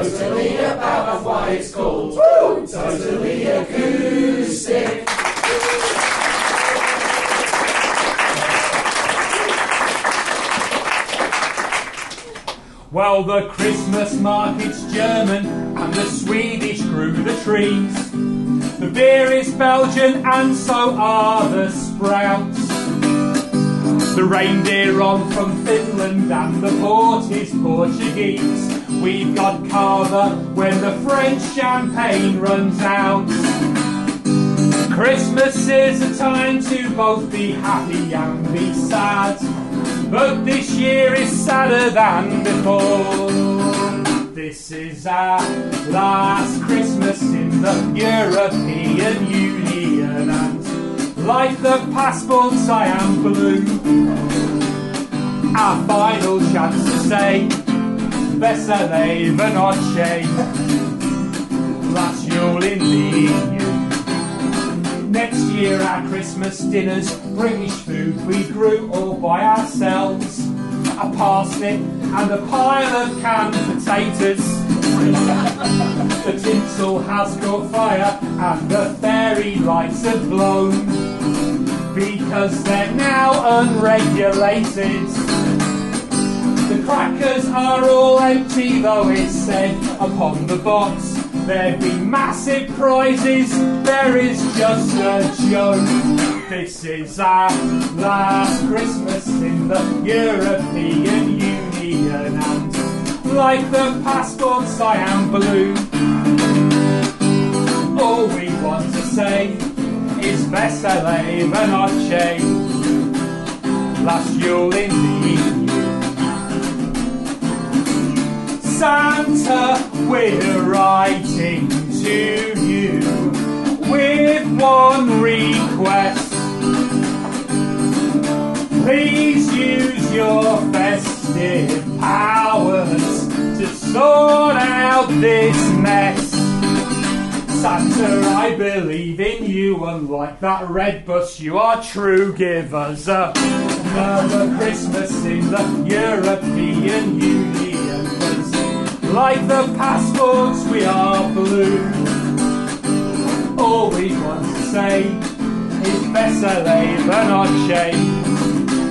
Totally about why it's called Woo! Totally Acoustic. Well, the Christmas market's German and the Swedish grew the trees. The beer is Belgian and so are the sprouts. The reindeer on from Finland and the port is Portuguese. We've got cava when the French champagne runs out. Christmas is a time to both be happy and be sad. But this year is sadder than before. This is our last Christmas in the European Union, and like the passports, I am blue. Our final chance to say, Besser leben noche. Last Yule in the EU. Next year, our Christmas dinners, British food we grew all by ourselves. A parsnip and a pile of canned potatoes. the tinsel has caught fire and the fairy lights have blown. Because they're now unregulated. Crackers are all empty, though it's said upon the box There'd be massive prizes, there is just a joke. This is our last Christmas in the European Union, and like the passports, I am blue. All we want to say is Besser leben noche. Last Yule in the Santa, we're writing to you with one request. Please use your festive powers to sort out this mess. Santa, I believe in you, unlike that red bus, you are true. Give us a, another Christmas in the European Union. Like the passports, we are blue. All we want to say is Besser leben noche.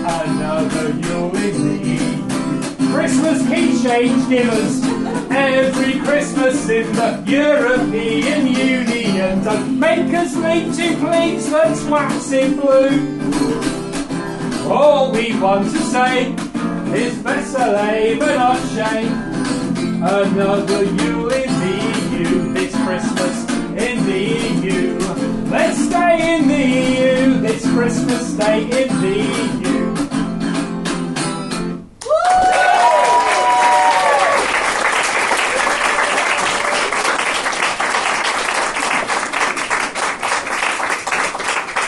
Another Yule in the Christmas key change givers. Every Christmas in the European Union. Don't make us need to please, let's wax it blue. All we want to say is Besser not noche. Another Yule in the EU this Christmas in the EU. Let's stay in the EU this Christmas, stay in the EU.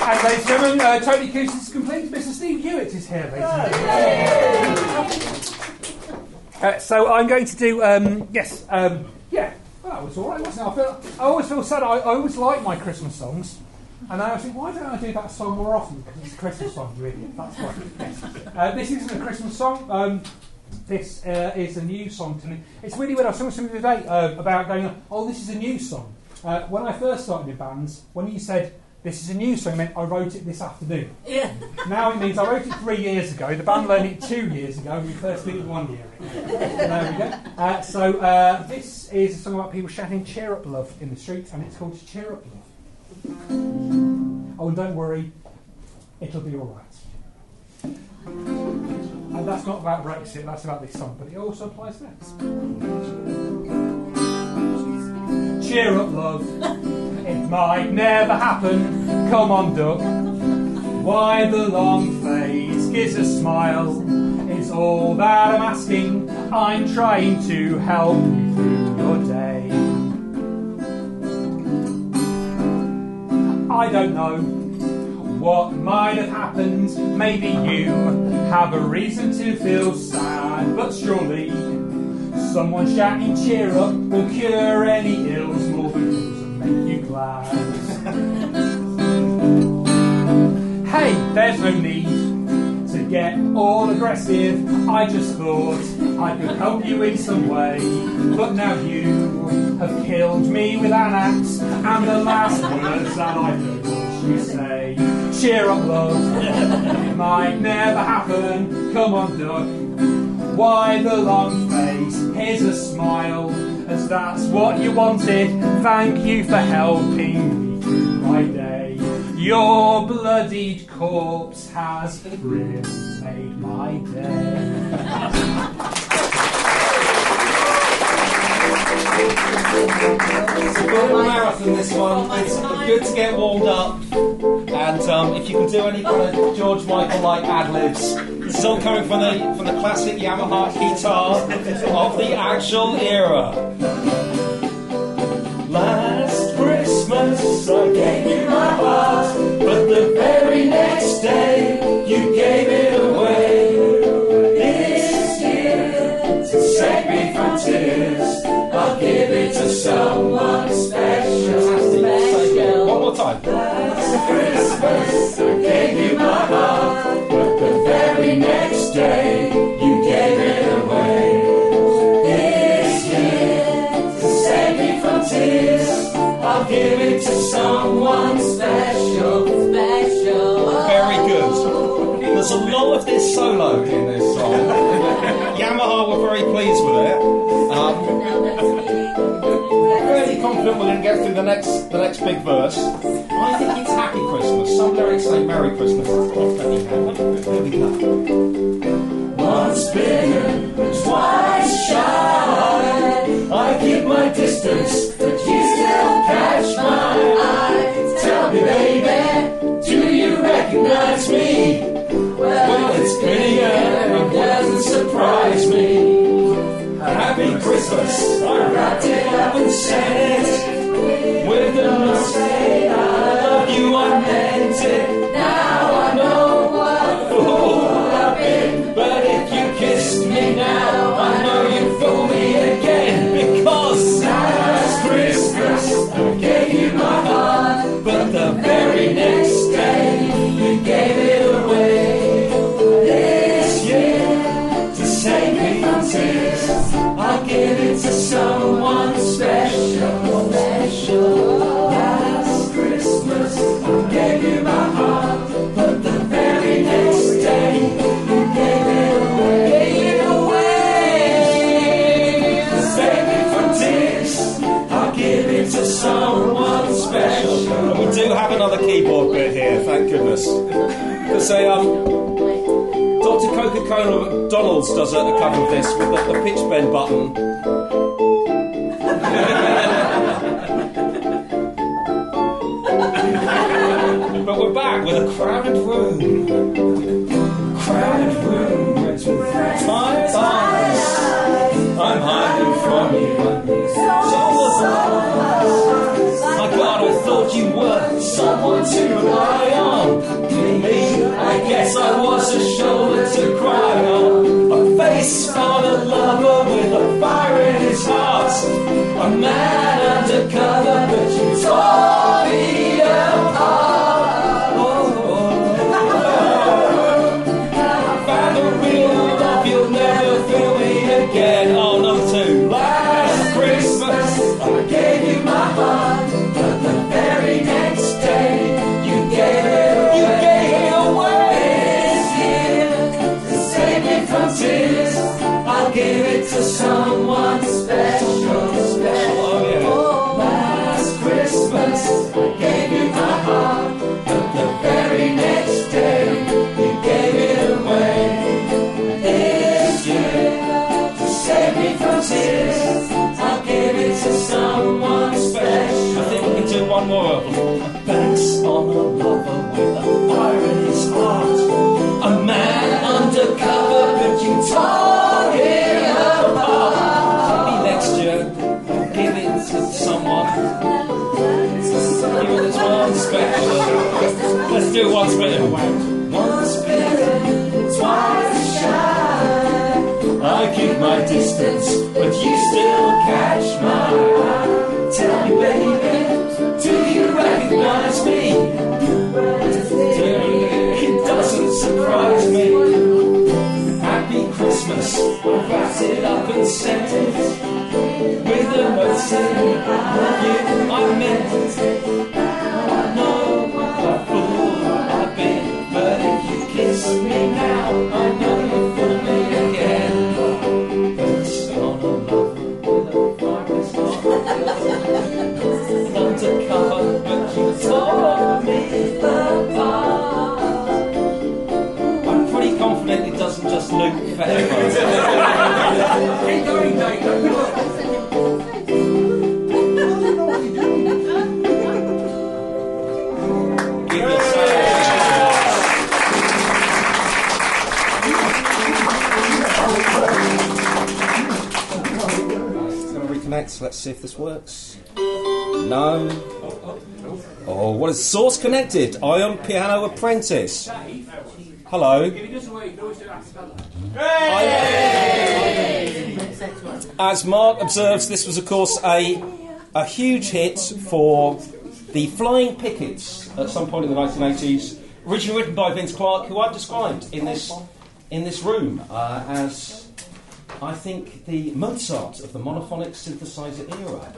And ladies and gentlemen, uh, Tony Coos is complete. Mr. Steve Hewitt is here, ladies and gentlemen. Uh, so I'm going to do um, yes, um, yeah. Well, that was all right, wasn't it? I, feel, I always feel sad. I, I always like my Christmas songs, and I always think, why don't I do that song more often? Because it's a Christmas song, you idiot. That's why. Uh, this isn't a Christmas song. Um, this uh, is a new song to me. It's really weird. I was talking to somebody today uh, about going, oh, this is a new song. Uh, when I first started in bands, when you said this is a new song, meant I wrote it this afternoon. Yeah. Now it means I wrote it three years ago. The band learned it two years ago, and we first did it one year ago. There we go. Uh, so uh, this is a song about people shouting "Cheer up, love" in the streets, and it's called "Cheer Up, Love." Oh, and don't worry, it'll be all right. And that's not about Brexit. That's about this song, but it also applies to this. Cheer up, love. It might never happen. Come on, duck. Why the long face gives a smile is all that I'm asking. I'm trying to help you through your day. I don't know what might have happened. Maybe you have a reason to feel sad, but surely someone shouting cheer up will cure any ills hey, there's no need to get all aggressive. I just thought I could help you in some way. But now you have killed me with an axe, and the last words that I heard was you say, Cheer up, love, it might never happen. Come on, duck. Why the long face? Here's a smile, as that's what you wanted. Thank you for helping me through my day. Your bloodied corpse has really made my day. It's a good marathon, this one. It's good to get warmed up. And um, if you can do any kind of George Michael like ad libs, all coming from the, from the classic Yamaha guitar of the actual era. Last Christmas I gave you my heart, but the very next day you gave it away. This year, to save me from tears, I'll give it to someone special. One more time. Last Christmas someone special. Special. Very good. There's a lot of this solo in this song. Yamaha were very pleased with it. Um, fairly confident we're going to get through the next the next big verse. I think it's Happy Christmas. Some lyrics say Merry Christmas. Definitely happy. Here we go. Once bitten, twice shy. I keep my distance, recognize me? Well, it's a year, it doesn't surprise me. Happy Christmas, I wrapped it up and sent it. With the saying I love you, thank goodness. Because um. Dr. Coca-Cola McDonald's does a, a cover of this with the, the pitch bend button. but we're back with a crowded room. Crowded room with tired eyes. I'm hiding from you. So was. My God, I thought you were someone to. Me, Guess I was a shoulder to cry on. A face for a lover with a fire in his heart. A man undercover, do it once better. Once better, twice shy. I keep my distance, but you still catch my eye. Tell me, baby, do you recognize me? It doesn't surprise me. Happy Christmas, wrap it up and send it with a message. You, I meant it. Is source connected? Ion Piano Apprentice. Hello. As Mark observes, this was, of course, a, a huge hit for the Flying Pickets at some point in the 1980s. Originally written by Vince Clarke, who I've described in this, in this room uh, as, I think, the Mozart of the monophonic synthesizer era.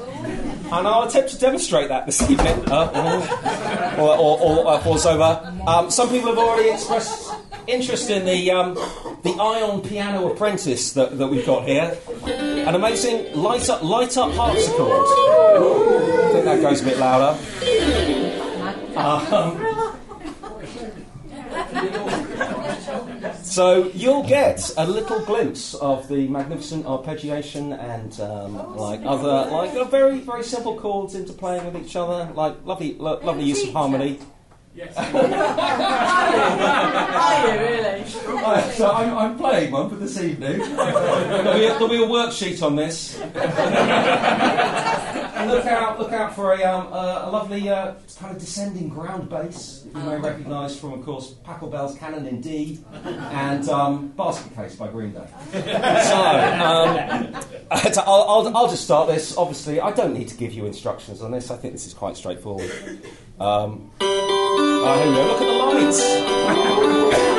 And I'll attempt to demonstrate that this evening. Uh, or, or, or, uh, pause over. Um, some people have already expressed interest in the, um, the Ion Piano Apprentice that, that we've got here. An amazing light up, light up harpsichord. I think that goes a bit louder. Um, so you'll get a little glimpse of the magnificent arpeggiation and um, like other like uh, very very simple chords interplaying with each other, like lovely lo- lovely use of harmony. Yes. Are you really? Right, so I'm, I'm playing one for this evening. there'll, be a, there'll be a worksheet on this. and look out, look out for a, um, a, a lovely uh, kind of descending ground bass. You may recognise from, of course, Pachelbel's Canon in D and um, Basket Case by Green Day. So, um, I'll, I'll, I'll just start this. Obviously, I don't need to give you instructions on this. I think this is quite straightforward. Um, ah, here we go. Look at the lights.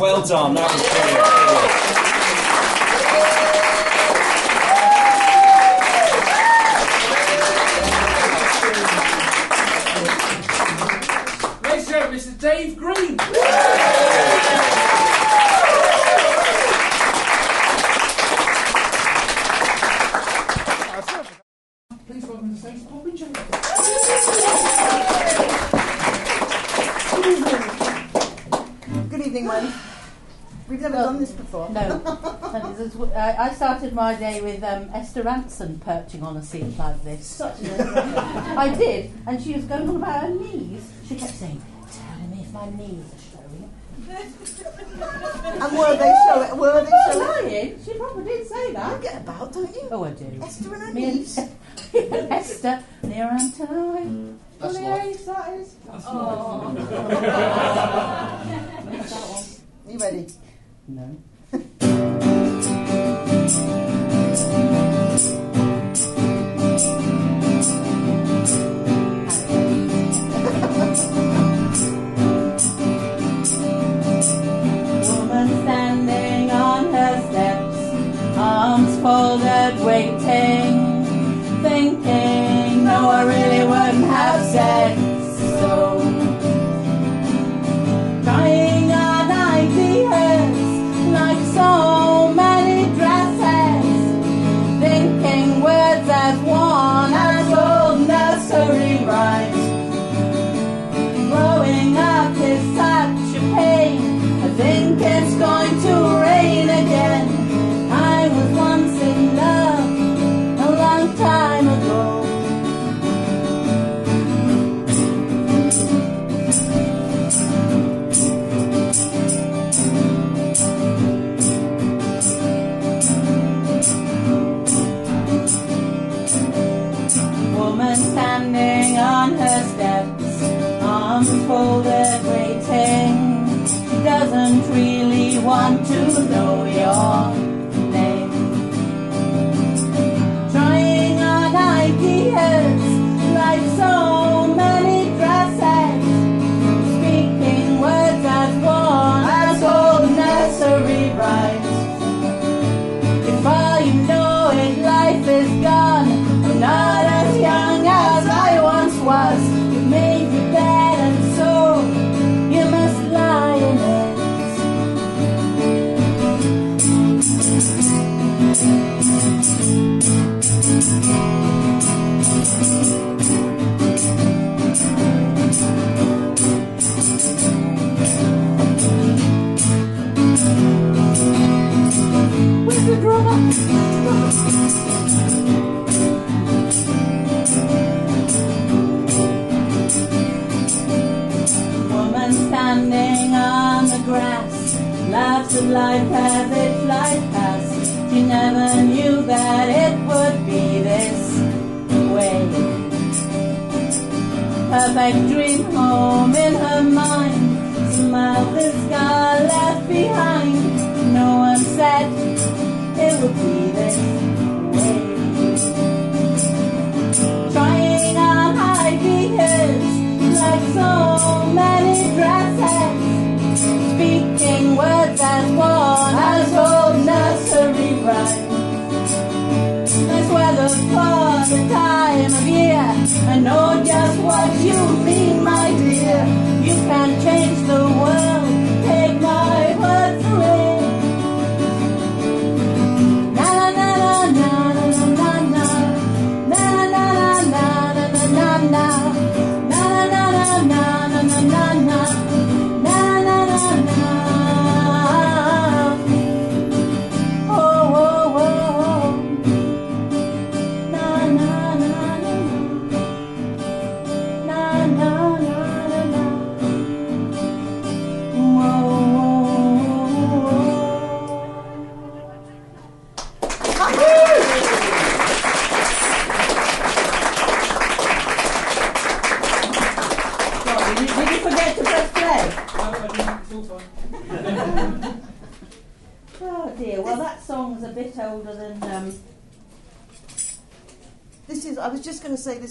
Well done, that was brilliant. I I started my day with um, Esther Rantzen perching on a seat like this. Such a I did, and she was going on about her knees. She kept saying, "Tell me if my knees are showing." And were they showing? Were they showing? lying. She probably did say You that. get about, don't you? Oh, I do. Esther and her Me and knees. Esther, near and tonight. That's What life. age that is? That's Oh. Missed that one. You ready? No. Standing on the grass, laughs at life as it flies past She never knew that it would be this way. Perfect dream home in her mind, smile the scar left behind. No one said I know just what you mean, my dear. You can change the world.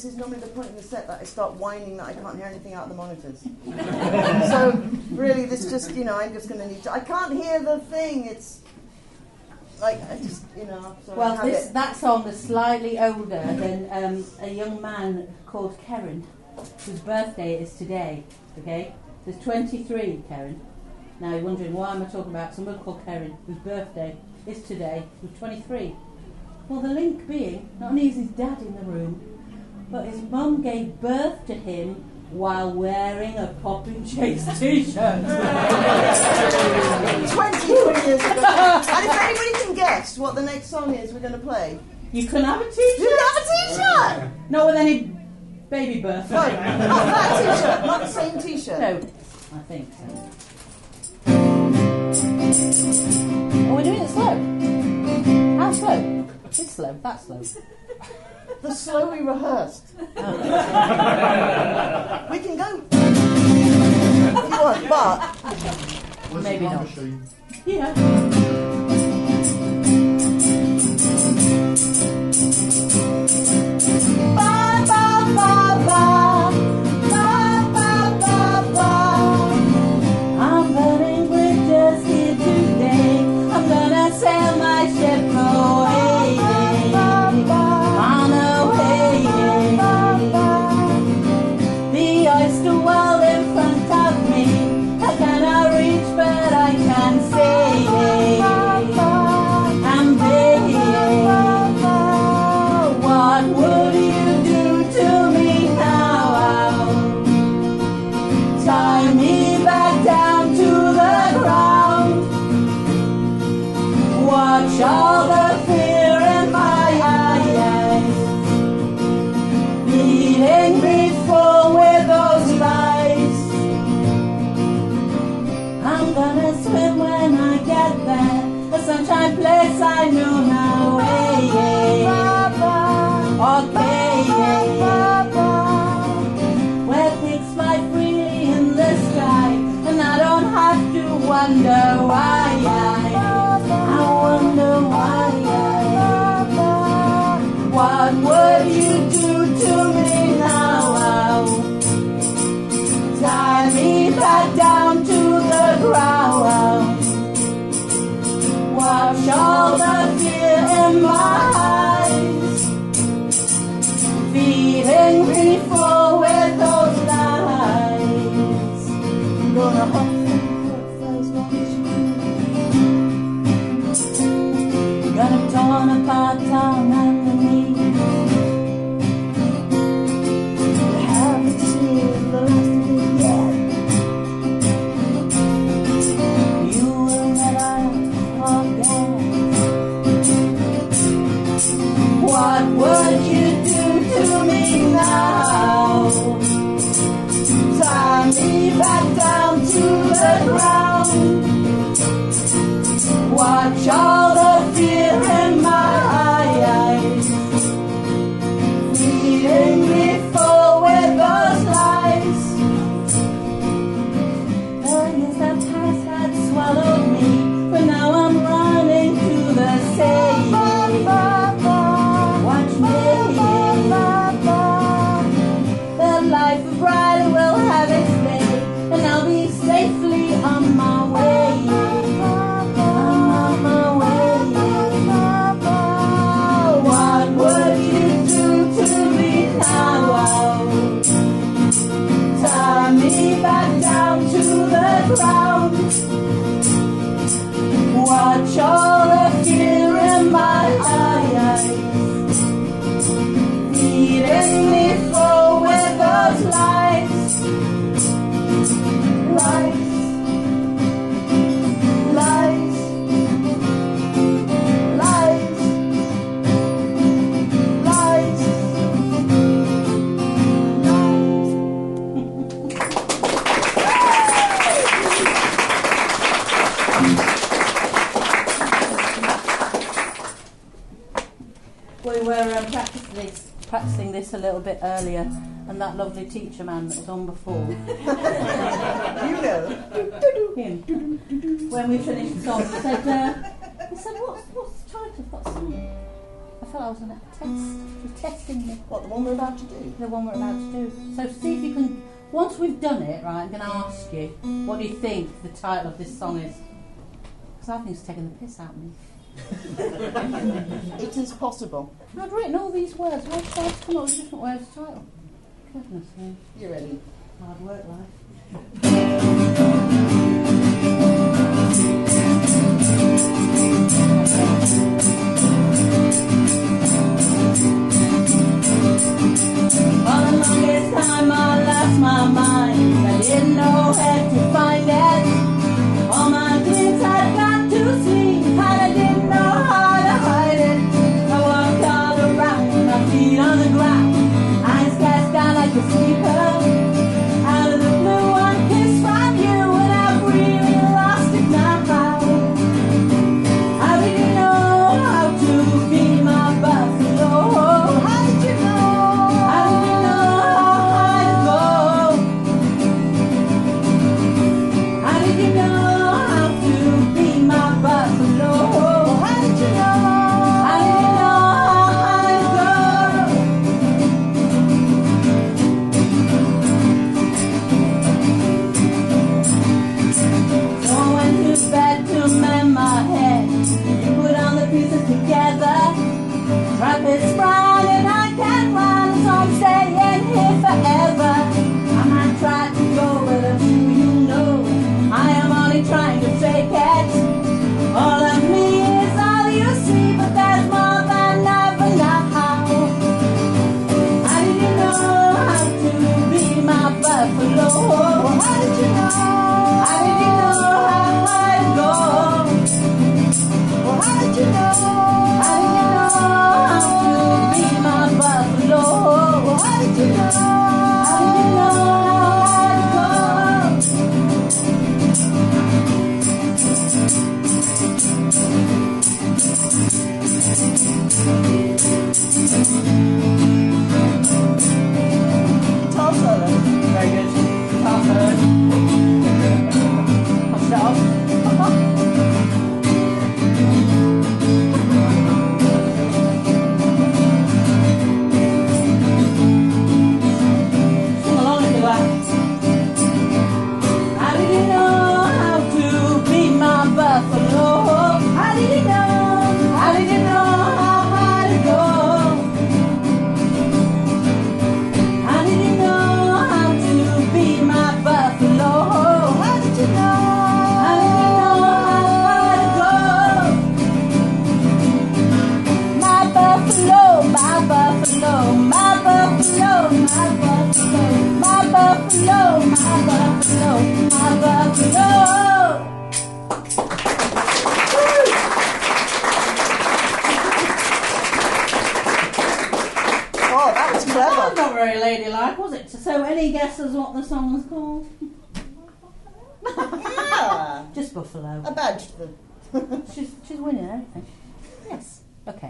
This is normally the point in the set that I start whining that I can't hear anything out of the monitors. so really, this just you know I'm just going to need to. I can't hear the thing. It's like I just you know. So Well, have this, it. that song is slightly older than um, a young man called Kieran, whose birthday is today. Okay, there's 23 Kieran. Now you're wondering why am I talking about someone called Kieran whose birthday is today, who's 23. Well, the link being not only is his dad in the room, but his mum gave birth to him while wearing a Pop and Chase t-shirt. 23 years ago. and if anybody can guess what the next song is we're going to play, You can have a t-shirt. you t-shirt. can have a T-shirt. Not with any baby birth. No, not that T-shirt, not the same T-shirt. No, I think so. Oh, Are we doing it slow? How slow? It's slow. That's slow. The slow we rehearsed. Oh. we can go. If you want, but Maybe not. Yeah. Me back down to the ground. Watch all little bit earlier, and that lovely teacher man that was on before, You know. him, when we finished the song, he said, uh, he said, what's, what's the title of that song? I felt I was on a test. You're testing me. What, the one we're about to do? The one we're about to do. So see if you can. Once we've done it, right, I'm going to ask you, what do you think the title of this song is? Because I think it's taking the piss out of me. It is possible. I'd written all these words. Why did I have to come up with different words as title? Goodness me. You ready? Hard work life. Trap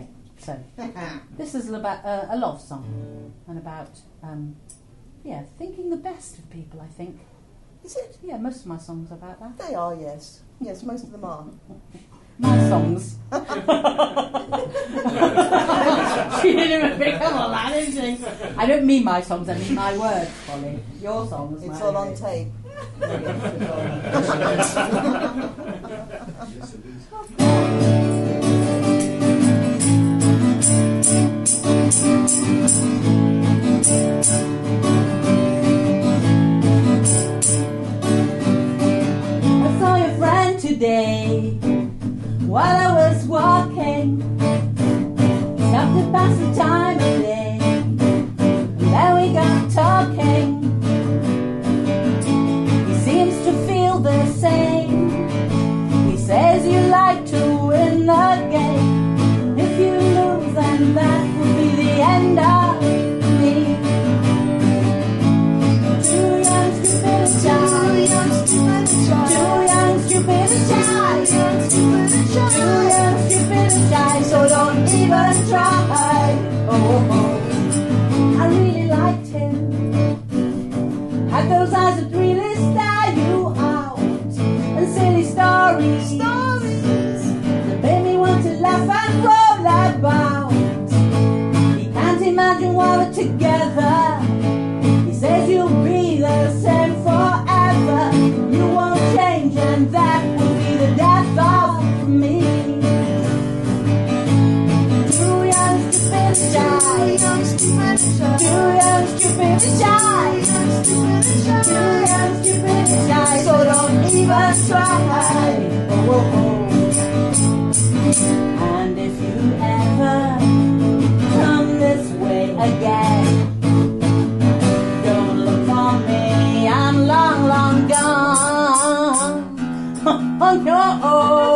Okay. So this is about uh, a love song and about um, yeah thinking the best of people. I think. Is it? Yeah, most of my songs are about that. They are, yes. Yes, most of them are. My songs. she didn't even pick up on that, did she? I don't mean my songs. I mean my words, Polly. Your songs. It's all on lyrics. tape. I saw your friend today while I was walking. Stopped to pass the time of day, then we got talking. No.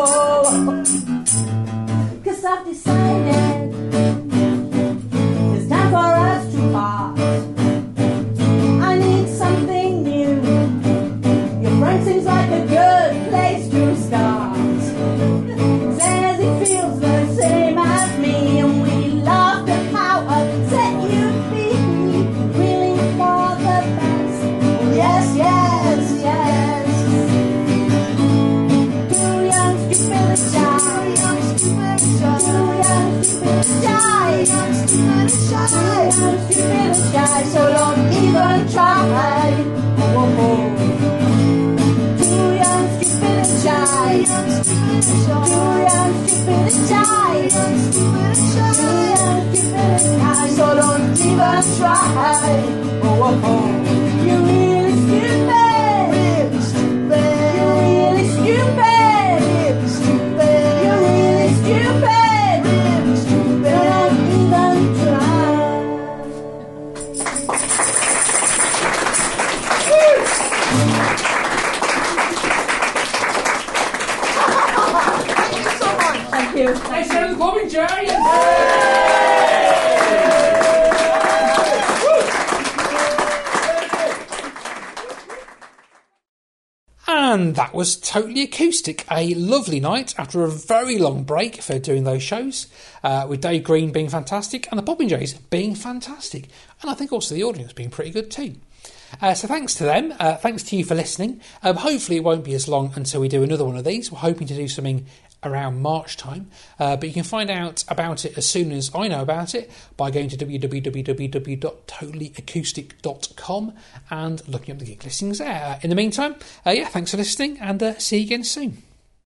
Even try. Oh, oh, oh. That was totally acoustic. A lovely night after a very long break for doing those shows, uh, with Dave Green being fantastic and the Bobbing Jays being fantastic. And I think also the audience being pretty good too. Uh, so thanks to them. Uh, thanks to you for listening. Um, hopefully, it won't be as long until we do another one of these. We're hoping to do something around March time. Uh, but you can find out about it as soon as I know about it by going to www.totallyAcoustic.com and looking up the gig listings there. Uh, in the meantime, uh, yeah, thanks for listening and uh, see you again soon.